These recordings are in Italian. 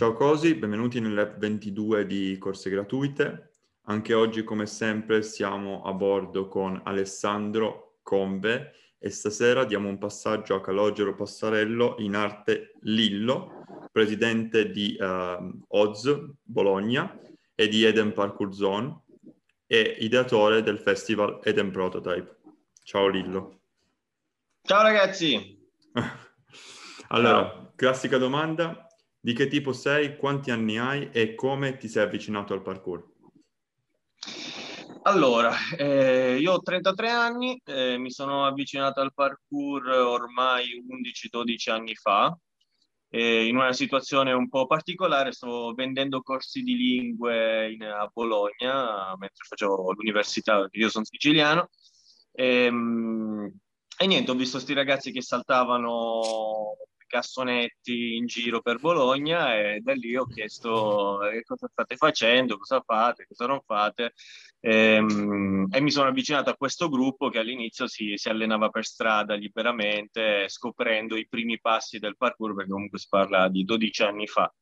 Ciao Cosi, benvenuti nell'app 22 di Corse Gratuite. Anche oggi, come sempre, siamo a bordo con Alessandro Combe e stasera diamo un passaggio a Calogero Passarello in arte Lillo, presidente di uh, Oz Bologna e di Eden Parkour Zone e ideatore del festival Eden Prototype. Ciao Lillo. Ciao ragazzi. allora, Ciao. classica domanda, di che tipo sei, quanti anni hai e come ti sei avvicinato al parkour? Allora, eh, io ho 33 anni, eh, mi sono avvicinato al parkour ormai 11-12 anni fa, eh, in una situazione un po' particolare, sto vendendo corsi di lingue in, a Bologna mentre facevo l'università, io sono siciliano, e, ehm, e niente, ho visto questi ragazzi che saltavano cassonetti in giro per Bologna e da lì ho chiesto eh, cosa state facendo, cosa fate, cosa non fate? E, ehm, e mi sono avvicinato a questo gruppo che all'inizio si, si, allenava per strada liberamente scoprendo i primi passi del parkour perché comunque si parla di 12 anni fa.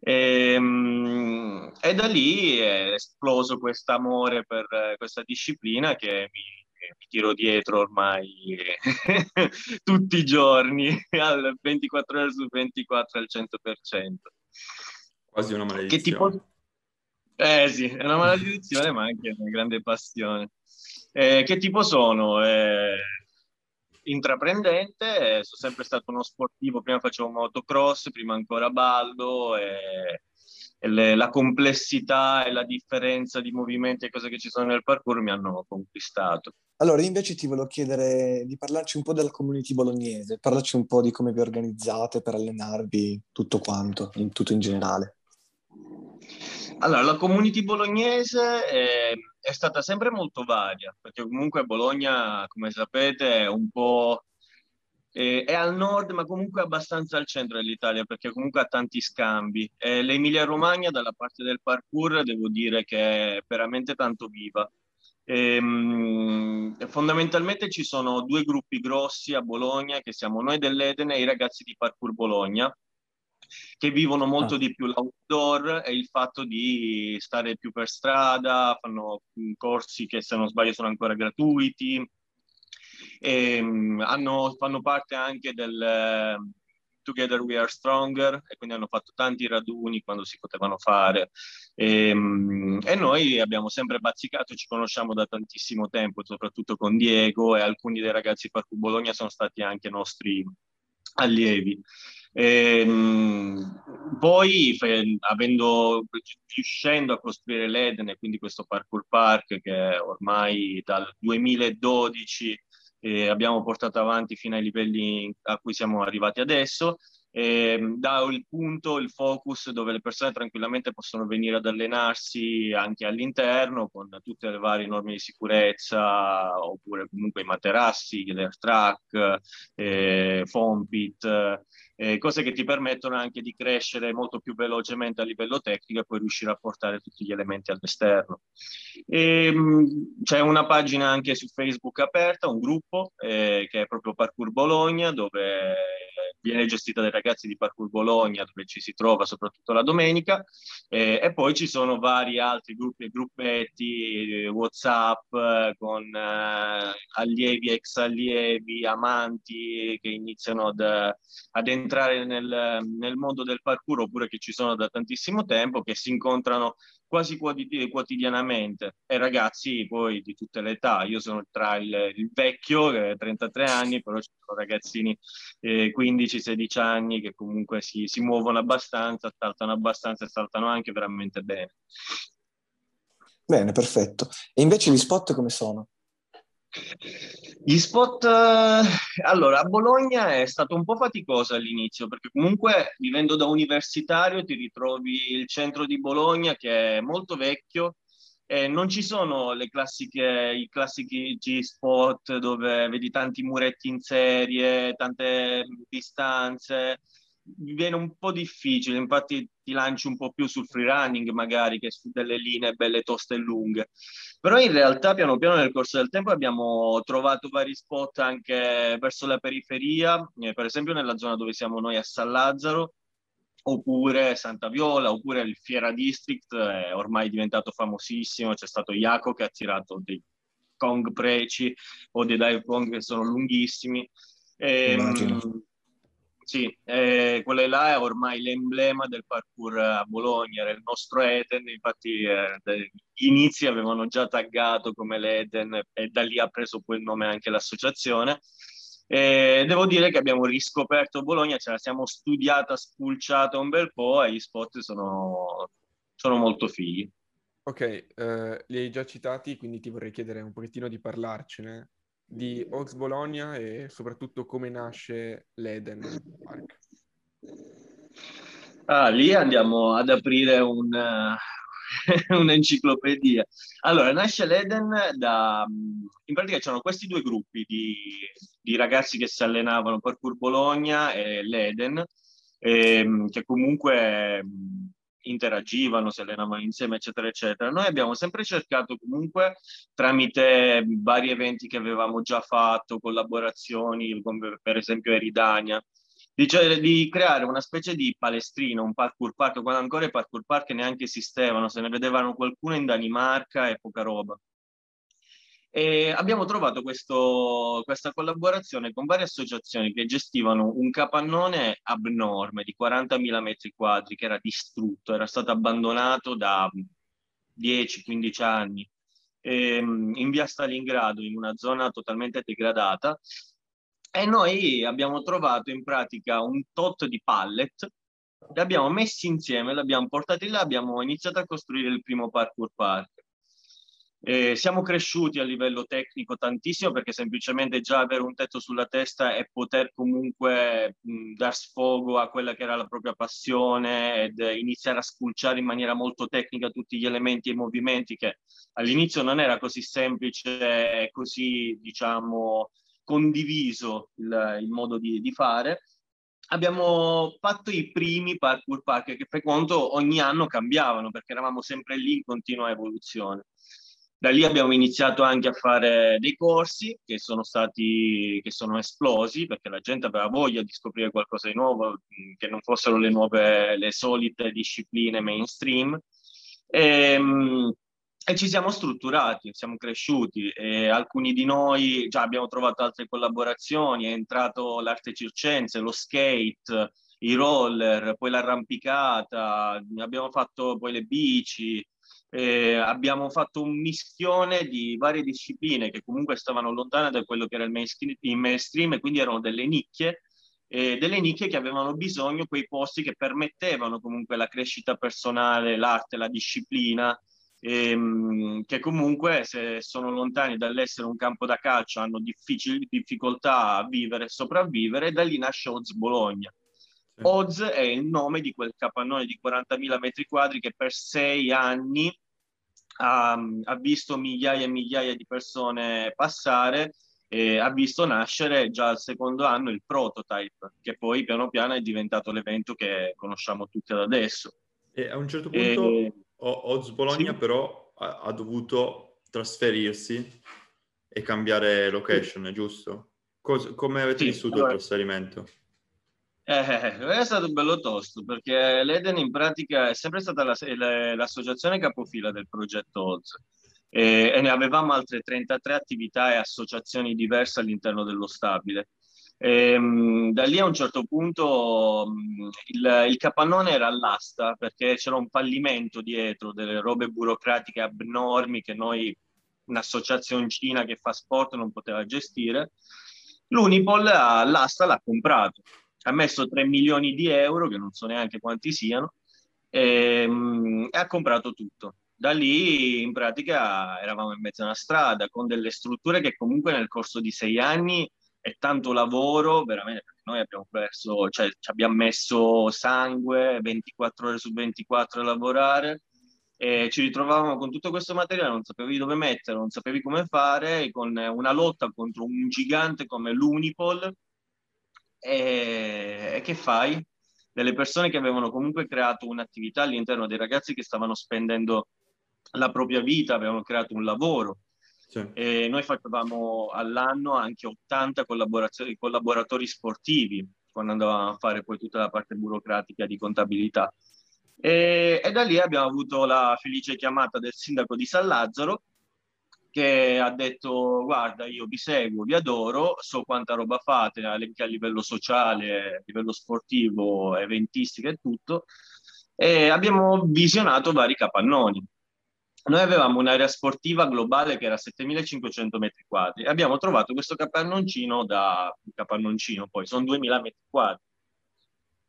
E, ehm, e da lì è esploso questo amore per questa disciplina che mi, mi tiro dietro ormai tutti i giorni, al 24 ore su 24 al 100%. Quasi una maledizione. Che tipo... Eh sì, è una maledizione ma anche una grande passione. Eh, che tipo sono? Eh, intraprendente, sono sempre stato uno sportivo, prima facevo motocross, prima ancora ballo e le, la complessità e la differenza di movimenti e cose che ci sono nel parkour mi hanno conquistato. Allora, invece ti volevo chiedere di parlarci un po' della community bolognese, parlarci un po' di come vi organizzate per allenarvi, tutto quanto, in tutto in generale. Allora, la community bolognese è, è stata sempre molto varia, perché comunque Bologna, come sapete, è un po' Eh, è al nord, ma comunque abbastanza al centro dell'Italia, perché comunque ha tanti scambi. Eh, L'Emilia Romagna, dalla parte del parkour, devo dire che è veramente tanto viva. Ehm, fondamentalmente ci sono due gruppi grossi a Bologna, che siamo noi dell'Eden e i ragazzi di Parkour Bologna, che vivono molto ah. di più l'outdoor e il fatto di stare più per strada, fanno corsi che se non sbaglio sono ancora gratuiti, e, um, hanno, fanno parte anche del uh, Together We Are Stronger e quindi hanno fatto tanti raduni quando si potevano fare e, um, e noi abbiamo sempre bazzicato, ci conosciamo da tantissimo tempo, soprattutto con Diego e alcuni dei ragazzi Parco Bologna sono stati anche nostri allievi. E, um, poi, fe, avendo, riuscendo a costruire l'Eden, quindi questo parkour park che ormai dal 2012 eh, abbiamo portato avanti fino ai livelli a cui siamo arrivati adesso. Eh, dà il punto, il focus dove le persone tranquillamente possono venire ad allenarsi anche all'interno con tutte le varie norme di sicurezza oppure comunque i materassi, l'air track, eh, foam pit, eh, cose che ti permettono anche di crescere molto più velocemente a livello tecnico e poi riuscire a portare tutti gli elementi all'esterno. E, ehm, mh, c'è una pagina anche su Facebook aperta, un gruppo eh, che è proprio Parkour Bologna, dove viene gestita dai ragazzi di Parkour Bologna, dove ci si trova soprattutto la domenica, eh, e poi ci sono vari altri gruppi e gruppetti, eh, WhatsApp eh, con eh, allievi, ex allievi, amanti che iniziano ad, ad entrare nel, nel mondo del parkour oppure che ci sono da tantissimo tempo, che si incontrano quasi quotidianamente e ragazzi poi di tutte le età. Io sono tra il, il vecchio, che ha 33 anni, però ci sono ragazzini eh, 15-16 anni che comunque si, si muovono abbastanza, saltano abbastanza e saltano anche veramente bene. Bene, perfetto. E invece gli spot come sono? Gli spot, eh, allora, a Bologna è stato un po' faticoso all'inizio, perché comunque vivendo da universitario ti ritrovi il centro di Bologna che è molto vecchio e non ci sono le classiche, i classici G-spot dove vedi tanti muretti in serie, tante distanze, viene un po' difficile, infatti ti lanci un po' più sul free running magari che su delle linee belle toste e lunghe. Però in realtà piano piano nel corso del tempo abbiamo trovato vari spot anche verso la periferia, eh, per esempio nella zona dove siamo noi a San Lazzaro, oppure Santa Viola, oppure il Fiera District è ormai diventato famosissimo, c'è stato Iaco che ha tirato dei Kong preci o dei dive Kong che sono lunghissimi. E, ehm, sì, eh, quella là è ormai l'emblema del parkour a Bologna, era il nostro Eden, infatti eh, inizi avevano già taggato come l'Eden e da lì ha preso il nome anche l'associazione. E devo dire che abbiamo riscoperto Bologna, ce la siamo studiata, spulciata un bel po' e gli spot sono, sono molto fighi. Ok, eh, li hai già citati, quindi ti vorrei chiedere un pochettino di parlarcene di Ox Bologna e soprattutto come nasce l'Eden Park. Ah, lì andiamo ad aprire un, uh, un'enciclopedia. Allora, nasce l'Eden da... In pratica c'erano questi due gruppi di, di ragazzi che si allenavano, Parkour Bologna e l'Eden, ehm, che comunque interagivano, si allenavano insieme, eccetera, eccetera. Noi abbiamo sempre cercato comunque tramite vari eventi che avevamo già fatto, collaborazioni, come per esempio Eridania, di, cioè, di creare una specie di palestrino, un parkour park, quando ancora i parkour park neanche esistevano, se ne vedevano qualcuno in Danimarca e poca roba. E abbiamo trovato questo, questa collaborazione con varie associazioni che gestivano un capannone abnorme di 40.000 metri quadri che era distrutto, era stato abbandonato da 10-15 anni ehm, in via Stalingrado, in una zona totalmente degradata. E noi abbiamo trovato in pratica un tot di pallet, li abbiamo messi insieme, li abbiamo portati là, abbiamo iniziato a costruire il primo parkour park. Eh, siamo cresciuti a livello tecnico tantissimo perché semplicemente già avere un tetto sulla testa e poter comunque mh, dar sfogo a quella che era la propria passione ed iniziare a spulciare in maniera molto tecnica tutti gli elementi e i movimenti che all'inizio non era così semplice e così diciamo condiviso il, il modo di, di fare abbiamo fatto i primi parkour park che per conto ogni anno cambiavano perché eravamo sempre lì in continua evoluzione. Da lì abbiamo iniziato anche a fare dei corsi che sono stati, che sono esplosi perché la gente aveva voglia di scoprire qualcosa di nuovo, che non fossero le nuove, le solite discipline mainstream. E, ehm, e ci siamo strutturati, siamo cresciuti e alcuni di noi già abbiamo trovato altre collaborazioni, è entrato l'arte circense, lo skate, i roller, poi l'arrampicata, abbiamo fatto poi le bici, eh, abbiamo fatto un mischione di varie discipline che comunque stavano lontane da quello che era il mainstream, il mainstream e quindi erano delle nicchie, eh, delle nicchie che avevano bisogno quei posti che permettevano comunque la crescita personale, l'arte, la disciplina, ehm, che comunque se sono lontani dall'essere un campo da calcio hanno difficoltà a vivere e sopravvivere, da lì nasce Oz Bologna Oz è il nome di quel capannone di 40.000 metri quadri che per sei anni ha, ha visto migliaia e migliaia di persone passare e ha visto nascere già al secondo anno il prototype, che poi piano piano è diventato l'evento che conosciamo tutti ad adesso. E a un certo punto e... Oz Bologna sì. però ha, ha, dovuto trasferirsi e cambiare location, sì. giusto? Cos- come avete sì, vissuto allora... il trasferimento? Eh, è stato bello tosto perché l'Eden in pratica è sempre stata la, l'associazione capofila del progetto OZ e, e, ne avevamo altre 33 attività e associazioni diverse all'interno dello stabile. E, ehm, da lì a un certo punto il, il capannone era all'asta perché c'era un fallimento dietro, delle robe burocratiche abnormi che noi, un'associazione che fa sport, non poteva gestire. L'Unipol all'asta l'ha comprato ha messo 3 milioni di euro, che non so neanche quanti siano, e, ehm, e ha comprato tutto. Da lì in pratica eravamo in mezzo a una strada con delle strutture che comunque nel corso di sei anni è tanto lavoro, veramente, perché noi abbiamo perso, cioè ci abbiamo messo sangue 24 ore su 24 a lavorare e ci ritrovavamo con tutto questo materiale, non sapevi dove mettere, non sapevi come fare, con una lotta contro un gigante come l'Unipol e, e che fai? Delle persone che avevano comunque creato un'attività all'interno dei ragazzi che stavano spendendo la propria vita, avevano creato un lavoro. Sì. Noi facevamo all'anno anche 80 collaboratori sportivi, quando andavamo a fare poi tutta la parte burocratica di contabilità. E, e da lì abbiamo avuto la felice chiamata del sindaco di San Lazzaro che ha detto guarda io vi seguo, vi adoro, so quanta roba fate anche a livello sociale, a livello sportivo, eventistica e tutto e abbiamo visionato vari capannoni. Noi avevamo un'area sportiva globale che era 7500 metri quadri e abbiamo trovato questo capannoncino da capannoncino, poi sono 2000 metri quadri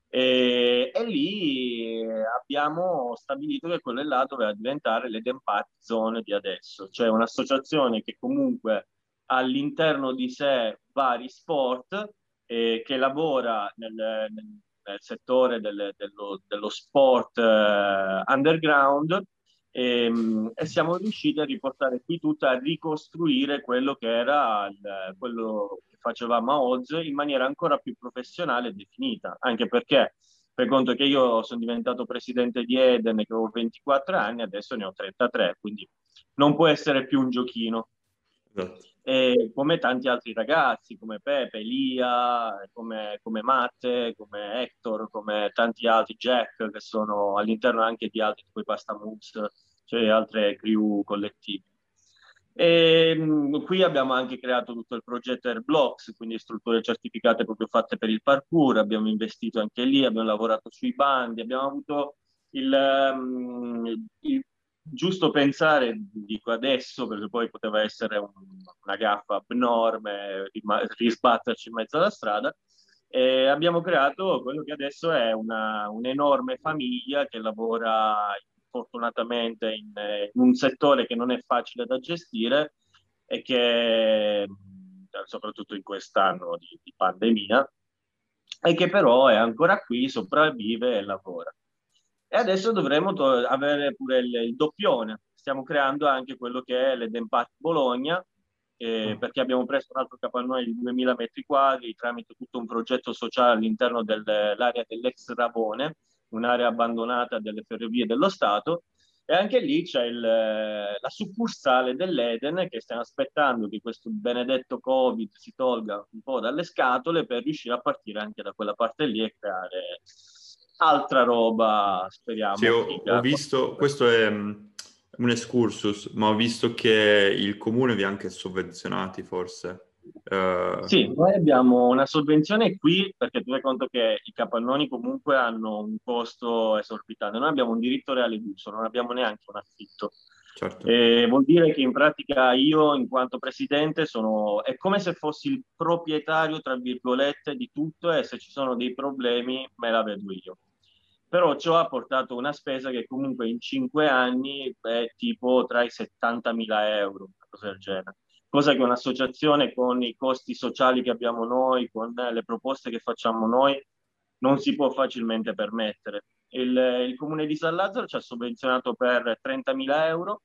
e, e, lì abbiamo stabilito che quello là doveva diventare l'Eden Park Zone di adesso, cioè un'associazione che comunque all'interno di sé vari sport eh, che lavora nel, nel, nel settore del, dello, dello, sport eh, underground e, ehm, e, siamo riusciti a riportare qui tutto, a ricostruire quello che era il, quello che facevamo a Oz in maniera ancora più professionale e definita, anche perché per conto che io sono diventato presidente di Eden che avevo 24 anni, adesso ne ho 33, quindi non può essere più un giochino. Esatto. E come tanti altri ragazzi, come Pepe, Elia, come, come Matte, come Hector, come tanti altri, Jack, che sono all'interno anche di altri, tipo i Pasta Moves, cioè altre crew collettive. E, mh, qui abbiamo anche creato tutto il progetto Airblocks, quindi strutture certificate proprio fatte per il parkour, abbiamo investito anche lì, abbiamo lavorato sui bandi, abbiamo avuto il, um, il giusto pensare, dico adesso, perché poi poteva essere un, una gaffa abnorme, risbatterci in mezzo alla strada, e abbiamo creato quello che adesso è una, un'enorme famiglia che lavora fortunatamente in, in, un settore che non è facile da gestire e che soprattutto in quest'anno di, di pandemia e che però è ancora qui, sopravvive e lavora. E adesso dovremo to- avere pure il, il, doppione. Stiamo creando anche quello che è l'Eden Park Bologna, eh, perché abbiamo preso un altro capannone di 2000 metri quadri tramite tutto un progetto sociale all'interno dell'area dell'ex Ravone, un'area abbandonata delle ferrovie dello Stato, e anche lì c'è il, la succursale dell'Eden che stiamo aspettando che questo benedetto Covid si tolga un po' dalle scatole per riuscire a partire anche da quella parte lì e creare altra roba, speriamo. Sì, ho, ho visto, questo è um, un excursus, ma ho visto che il comune vi ha anche sovvenzionati forse. Uh... Sì, noi abbiamo una sovvenzione qui perché tu fai conto che i capannoni comunque hanno un costo esorbitante. Noi abbiamo un diritto reale d'uso, non abbiamo neanche un affitto. Certo. E vuol dire che in pratica io, in quanto presidente, sono, è come se fossi il proprietario, tra virgolette, di tutto e se ci sono dei problemi me la vedo io. Però ciò ha portato una spesa che comunque in cinque anni è tipo tra i 70.000 euro, una cosa del genere cosa che un'associazione con i costi sociali che abbiamo noi, con le proposte che facciamo noi, non si può facilmente permettere. Il, il comune di San Lazzaro ci ha sovvenzionato per 30.000 euro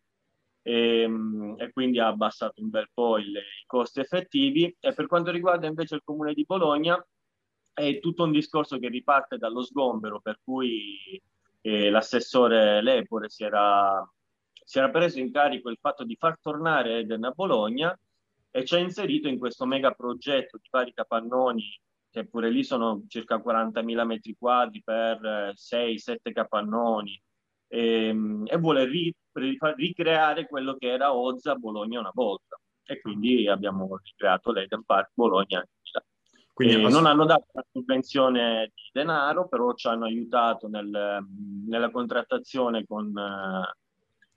e, ehm, e, quindi ha abbassato un bel po' il, i costi effettivi. E per quanto riguarda invece il comune di Bologna, è tutto un discorso che riparte dallo sgombero, per cui eh, l'assessore Lepore si era si era preso in carico il fatto di far tornare Eden a Bologna e ci ha inserito in questo mega progetto di vari capannoni, che pure lì sono circa 40.000 metri quadri per 6-7 eh, capannoni, e, ehm, e vuole ri, ricreare quello che era Ozza Bologna una volta. E quindi abbiamo ricreato l'Eden Park Bologna quindi eh, non hanno dato una sovvenzione di denaro, però ci hanno aiutato nel, nella contrattazione con,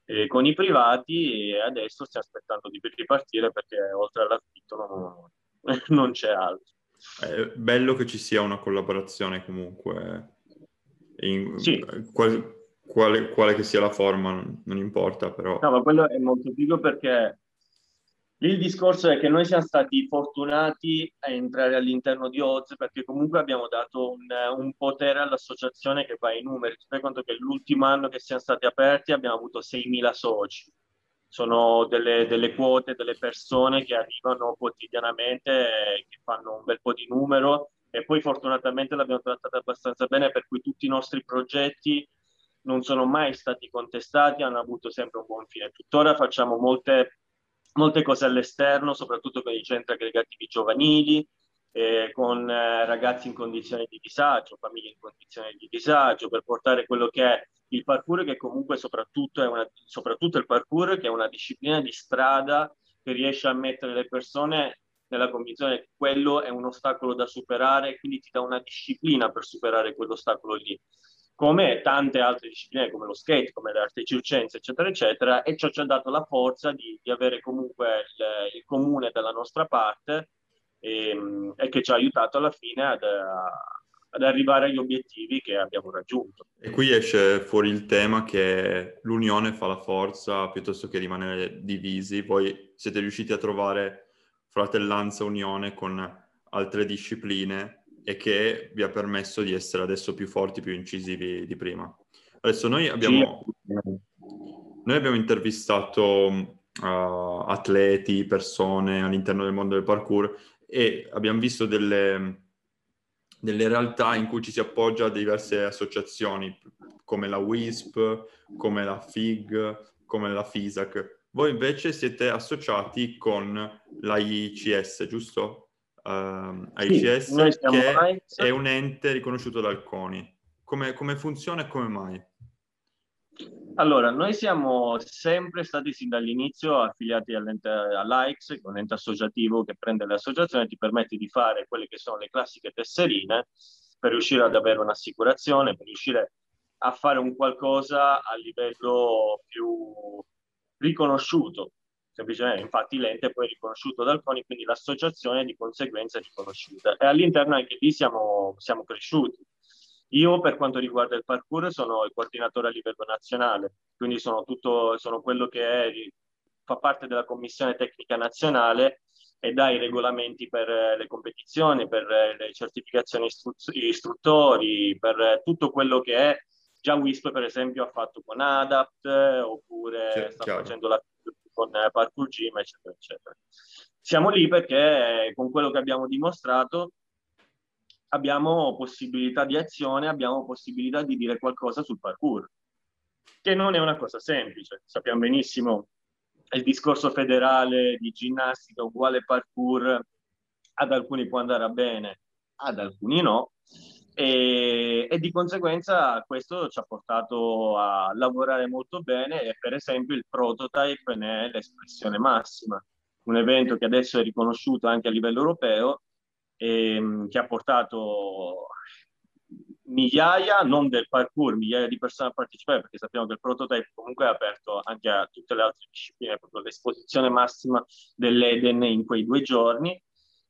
eh, con i privati e adesso stiamo aspettando di ripartire perché oltre all'affitto non, non c'è altro. È bello che ci sia una collaborazione comunque, in, sì. qual, quale, quale, che sia la forma non, non importa però. No, ma quello è molto figo perché il discorso è che noi siamo stati fortunati a entrare all'interno di Oz perché comunque abbiamo dato un, un potere all'associazione che va ai numeri. Tu fai conto che l'ultimo anno che siamo stati aperti abbiamo avuto 6.000 soci. Sono delle, delle quote, delle persone che arrivano quotidianamente, che fanno un bel po' di numero e poi fortunatamente l'abbiamo trattata abbastanza bene per cui tutti i nostri progetti non sono mai stati contestati, hanno avuto sempre un buon fine. Tuttora facciamo molte molte cose all'esterno, soprattutto con i centri aggregativi giovanili, eh, con eh, ragazzi in condizioni di disagio, famiglie in condizioni di disagio, per portare quello che è il parkour, che comunque soprattutto è una, soprattutto il parkour, che è una disciplina di strada che riesce a mettere le persone nella convinzione che quello è un ostacolo da superare quindi ti dà una disciplina per superare quell'ostacolo lì come tante altre discipline come lo skate, come le arti circense, eccetera, eccetera, e ciò ci ha dato la forza di, di avere comunque il, il, comune dalla nostra parte e, ehm, e, che ci ha aiutato alla fine ad, ad arrivare agli obiettivi che abbiamo raggiunto. E qui esce fuori il tema che l'unione fa la forza piuttosto che rimanere divisi. Voi siete riusciti a trovare fratellanza, unione con altre discipline e che vi ha permesso di essere adesso più forti, più incisivi di prima. Adesso noi abbiamo, noi abbiamo intervistato uh, atleti, persone all'interno del mondo del parkour e abbiamo visto delle, delle realtà in cui ci si appoggia a diverse associazioni come la WISP, come la FIG, come la FISAC. Voi invece siete associati con la ICS, giusto? Uh, ICS, sì, che AIS. è un ente riconosciuto dal CONI. Come, come funziona e come mai? Allora, noi siamo sempre stati sin dall'inizio affiliati all'AIX, che è un ente associativo che prende le associazioni e ti permette di fare quelle che sono le classiche tesserine per riuscire ad avere un'assicurazione, per riuscire a fare un qualcosa a livello più riconosciuto semplicemente infatti l'ente è poi riconosciuto dal CONI, quindi l'associazione di conseguenza è riconosciuta e all'interno anche lì siamo, siamo cresciuti. Io per quanto riguarda il parkour sono il coordinatore a livello nazionale, quindi sono, tutto, sono quello che è, fa parte della commissione tecnica nazionale e dà i regolamenti per le competizioni, per le certificazioni istru- istruttori, per tutto quello che è. Già WISP per esempio ha fatto con ADAPT oppure sì, sta chiaro. facendo la con eh, Parkour Gym, eccetera, eccetera. Siamo lì perché con quello che abbiamo dimostrato abbiamo possibilità di azione, abbiamo possibilità di dire qualcosa sul parkour, che non è una cosa semplice. Sappiamo benissimo il discorso federale di ginnastica uguale parkour, ad alcuni può andare bene, ad alcuni no, e, e, di conseguenza questo ci ha portato a lavorare molto bene e per esempio il prototype ne è l'espressione massima, un evento che adesso è riconosciuto anche a livello europeo e ehm, che ha portato migliaia, non del parkour, migliaia di persone a partecipare perché sappiamo che il prototype comunque è aperto anche a tutte le altre discipline, proprio l'esposizione massima dell'Eden in quei due giorni.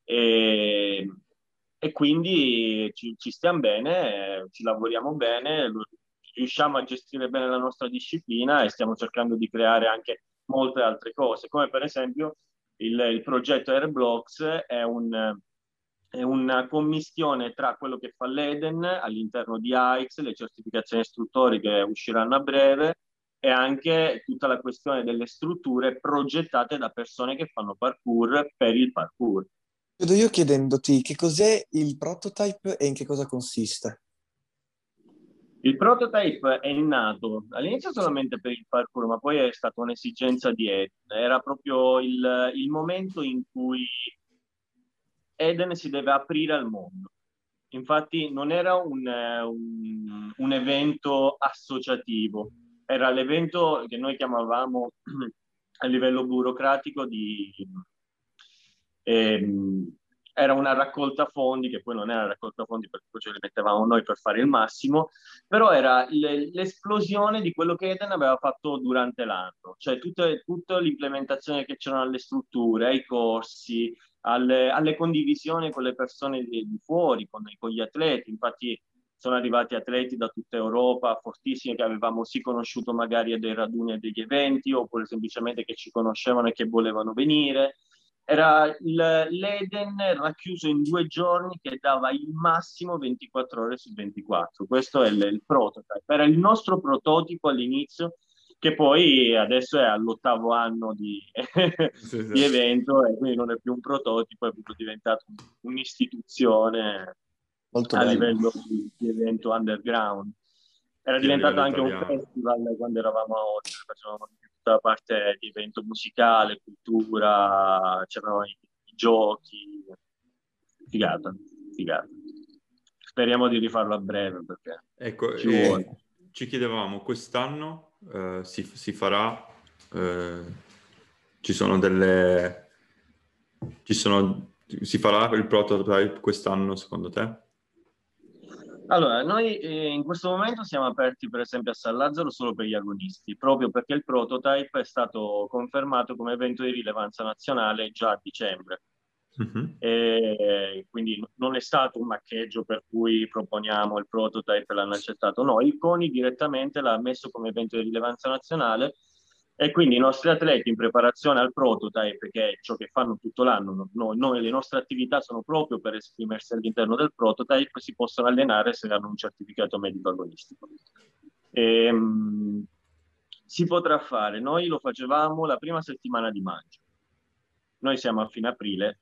E, e quindi ci, ci stiamo bene, ci lavoriamo bene, riusciamo a gestire bene la nostra disciplina e stiamo cercando di creare anche molte altre cose, come per esempio il, il progetto Airblocks è, un, è, una commistione tra quello che fa l'Eden all'interno di AIX, le certificazioni istruttori che usciranno a breve e anche tutta la questione delle strutture progettate da persone che fanno parkour per il parkour. Chiudo io chiedendoti che cos'è il prototype e in che cosa consiste. Il prototype è nato all'inizio solamente per il parkour, ma poi è stata un'esigenza di Eden. Era proprio il, il momento in cui Eden si deve aprire al mondo. Infatti non era un, un, un evento associativo, era l'evento che noi chiamavamo a livello burocratico di Ehm, era una raccolta fondi, che poi non era una raccolta fondi perché poi ce li mettevamo noi per fare il massimo, però era le, l'esplosione di quello che Eden aveva fatto durante l'anno, cioè tutte, tutta l'implementazione che c'erano alle strutture, ai corsi, alle, alle condivisioni con le persone di, di fuori, con, con gli atleti. Infatti sono arrivati atleti da tutta Europa, fortissimi, che avevamo sì conosciuto magari a dei raduni e degli eventi, oppure semplicemente che ci conoscevano e che volevano venire era il, l'Eden racchiuso in due giorni che dava il massimo 24 ore su 24. Questo è il, il prototype. Era il nostro prototipo all'inizio, che poi adesso è all'ottavo anno di, sì, sì. di evento e quindi non è più un prototipo, è proprio diventato un'istituzione Molto a bello. livello di, di evento underground. Era diventato anche italiano. un festival quando eravamo a Oltre, facevamo tutta la parte di evento musicale, cultura, c'erano i, i giochi. Figata, figata. Speriamo di rifarlo a breve perché ecco, ci, eh, ci chiedevamo, quest'anno eh, si, si, farà, eh, ci sono delle, ci sono, si farà il prototype quest'anno secondo te? Allora, noi eh, in questo momento siamo aperti per esempio a San Lazzaro solo per gli agonisti, proprio perché il prototype è stato confermato come evento di rilevanza nazionale già a dicembre. Uh-huh. E quindi non è stato un maccheggio per cui proponiamo il prototype e l'hanno accettato, no, il CONI direttamente l'ha messo come evento di rilevanza nazionale e quindi i nostri atleti in preparazione al prototype, che è ciò che fanno tutto l'anno, noi, noi le nostre attività sono proprio per esprimersi all'interno del prototype, si possono allenare se hanno un certificato medico agonistico. E, um, si potrà fare, noi lo facevamo la prima settimana di maggio, noi siamo a fine aprile,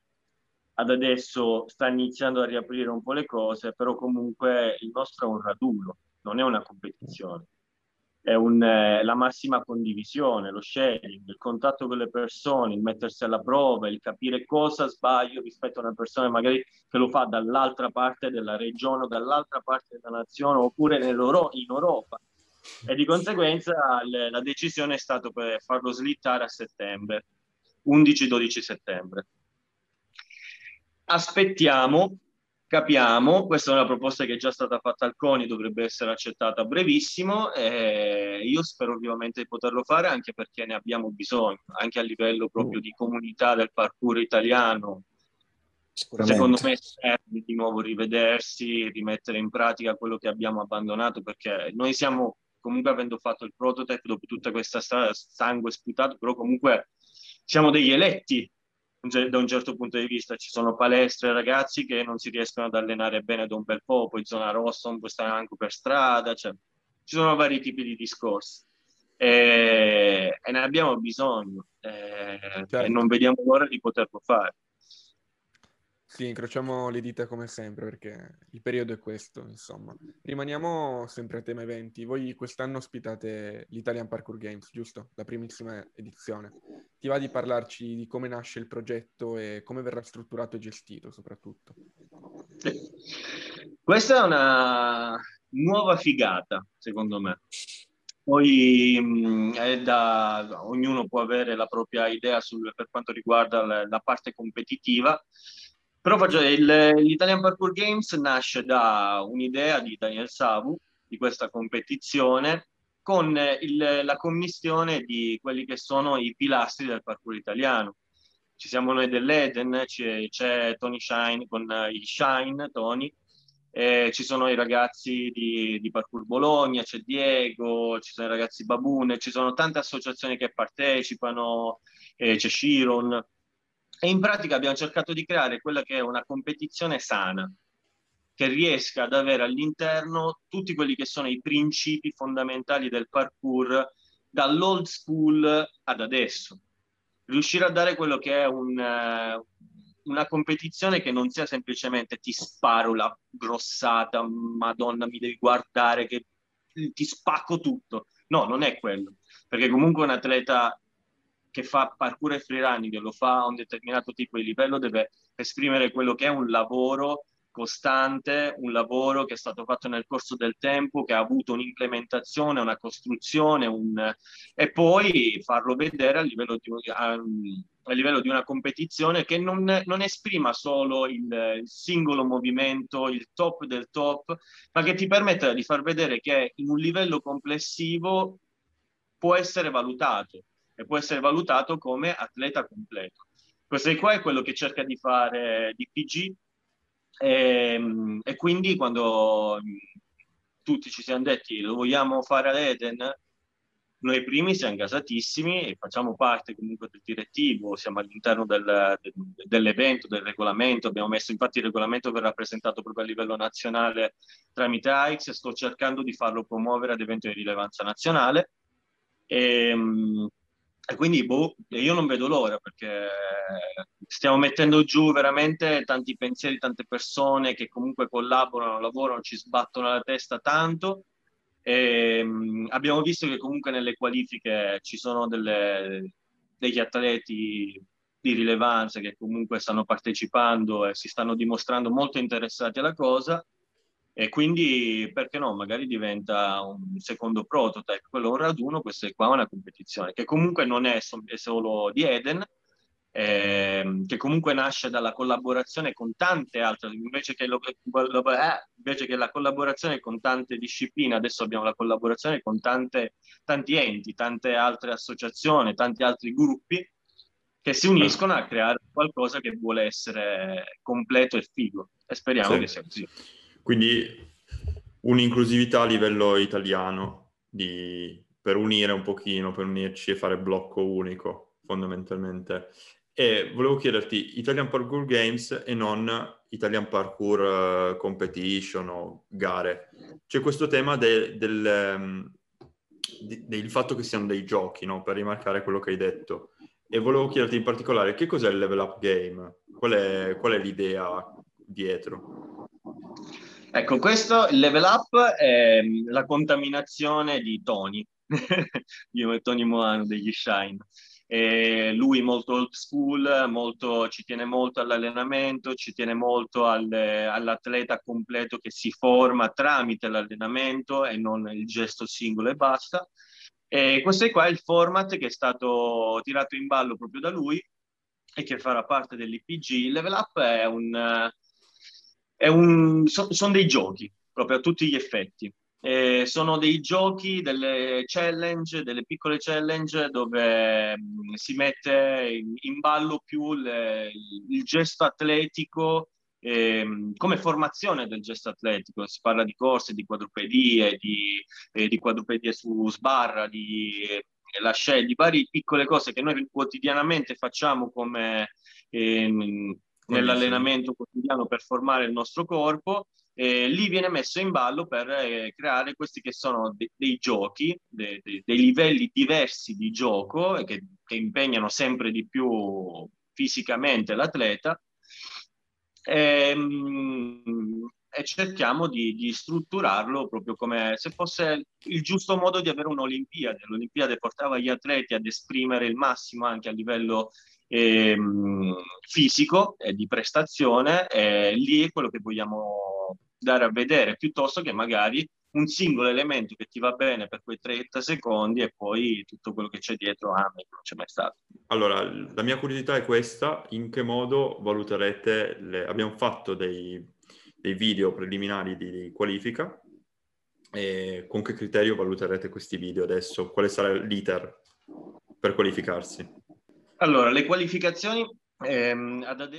ad adesso sta iniziando a riaprire un po' le cose, però comunque il nostro è un raduno, non è una competizione. Un, eh, la massima condivisione, lo sharing, il contatto con le persone, il mettersi alla prova, il capire cosa sbaglio rispetto a una persona magari che lo fa dall'altra parte della regione o dall'altra parte della nazione oppure in Europa. E di conseguenza le, la decisione è stata per farlo slittare a settembre, 11-12 settembre aspettiamo, capiamo, questa è una proposta che è già stata fatta al CONI, dovrebbe essere accettata a brevissimo e io spero vivamente di poterlo fare anche perché ne abbiamo bisogno, anche a livello proprio di comunità del parkour italiano. Secondo me serve di nuovo rivedersi, rimettere in pratica quello che abbiamo abbandonato perché noi siamo comunque avendo fatto il prototype dopo tutta questa strada sangue sputato, però comunque siamo degli eletti da un certo punto di vista ci sono palestre ragazzi che non si riescono ad allenare bene da un bel po', poi zona rossa non puoi stare anche per strada, cioè, ci sono vari tipi di discorsi e, e ne abbiamo bisogno eh, certo. e non vediamo l'ora di poterlo fare. Sì, incrociamo le dita come sempre perché il periodo è questo, insomma. Rimaniamo sempre a tema eventi. Voi quest'anno ospitate l'Italian Parkour Games, giusto? La primissima edizione. Ti va di parlarci di come nasce il progetto e come verrà strutturato e gestito soprattutto? Questa è una nuova figata, secondo me. Poi mh, da, ognuno può avere la propria idea sul, per quanto riguarda la, la parte competitiva però faccio, il, l'Italian Parkour Games nasce da un'idea di Daniel Savu, di questa competizione, con il, la commissione di quelli che sono i pilastri del parkour italiano. Ci siamo noi dell'Eden, c'è, c'è Tony Shine con i Shine, Tony, eh, ci sono i ragazzi di, di, Parkour Bologna, c'è Diego, ci sono i ragazzi Babune, ci sono tante associazioni che partecipano, eh, c'è Shiron. E in pratica abbiamo cercato di creare quella che è una competizione sana, che riesca ad avere all'interno tutti quelli che sono i principi fondamentali del parkour dall'old school ad adesso. Riuscire a dare quello che è un, uh, una competizione che non sia semplicemente ti sparo la grossata, madonna mi devi guardare che ti spacco tutto. No, non è quello, perché comunque un atleta che fa parkour e freerunning e lo fa a un determinato tipo di livello deve esprimere quello che è un lavoro costante, un lavoro che è stato fatto nel corso del tempo, che ha avuto un'implementazione, una costruzione, un... e poi farlo vedere a livello di, a, livello di una competizione che non, non esprima solo il, singolo movimento, il top del top, ma che ti permetta di far vedere che in un livello complessivo può essere valutato e può essere valutato come atleta completo. Questo qua è quello che cerca di fare DPG e, ehm, e quindi quando tutti ci siamo detti lo vogliamo fare ad Eden, noi primi siamo gasatissimi e facciamo parte comunque del direttivo, siamo all'interno del, del, dell'evento, del regolamento, abbiamo messo infatti il regolamento verrà presentato proprio a livello nazionale tramite AIX sto cercando di farlo promuovere ad eventi di rilevanza nazionale. E, ehm, e quindi boh, io non vedo l'ora perché stiamo mettendo giù veramente tanti pensieri, tante persone che comunque collaborano, lavorano, ci sbattono la testa tanto. E, um, abbiamo visto che comunque nelle qualifiche ci sono delle, degli atleti di rilevanza che comunque stanno partecipando e si stanno dimostrando molto interessati alla cosa e quindi perché no, magari diventa un secondo prototype, quello un raduno, questa è qua una competizione che comunque non è, è solo di Eden, eh, che comunque nasce dalla collaborazione con tante altre, invece che, lo, lo, eh, invece che, la collaborazione con tante discipline, adesso abbiamo la collaborazione con tante, tanti enti, tante altre associazioni, tanti altri gruppi che si uniscono a creare qualcosa che vuole essere completo e figo e speriamo sì. che sia così. Quindi un'inclusività a livello italiano di, per unire un pochino, per unirci e fare blocco unico fondamentalmente. E volevo chiederti, Italian Parkour Games e non Italian Parkour uh, Competition o gare. C'è questo tema de, del, um, de, del fatto che siano dei giochi, no? per rimarcare quello che hai detto. E volevo chiederti in particolare che cos'è il level up game? Qual è, qual è l'idea dietro? Ecco, questo, il level up è la contaminazione di Tony, e Tony Moano degli Shine. E lui molto old school, molto, ci tiene molto all'allenamento, ci tiene molto al, all'atleta completo che si forma tramite l'allenamento e non il gesto singolo e basta. E questo è qua il format che è stato tirato in ballo proprio da lui e che farà parte dell'IPG. Level Up è un... So, sono dei giochi, proprio a tutti gli effetti. Eh, sono dei giochi, delle challenge, delle piccole challenge dove mm, si mette in, in ballo più le, il gesto atletico eh, come formazione del gesto atletico. Si parla di corse, di quadrupedie, di, eh, di quadrupedie su sbarra, di eh, lasce, di varie piccole cose che noi quotidianamente facciamo come ehm, nell'allenamento quotidiano per formare il nostro corpo eh, lì viene messo in ballo per eh, creare questi che sono de- dei giochi, de- de- dei livelli diversi di gioco che, che impegnano sempre di più fisicamente l'atleta. E, ehm, e cerchiamo di, di, strutturarlo proprio come se fosse il giusto modo di avere un'Olimpiade. L'Olimpiade portava gli atleti ad esprimere il massimo anche a livello ehm, fisico e di prestazione, e lì è quello che vogliamo dare a vedere, piuttosto che magari un singolo elemento che ti va bene per quei 30 secondi e poi tutto quello che c'è dietro ah, non c'è mai stato. Allora, la mia curiosità è questa, in che modo valuterete, le... abbiamo fatto dei, dei video preliminari di, di qualifica, e con che criterio valuterete questi video adesso? Quale sarà l'iter per qualificarsi? Allora, le qualificazioni ehm, ad adesso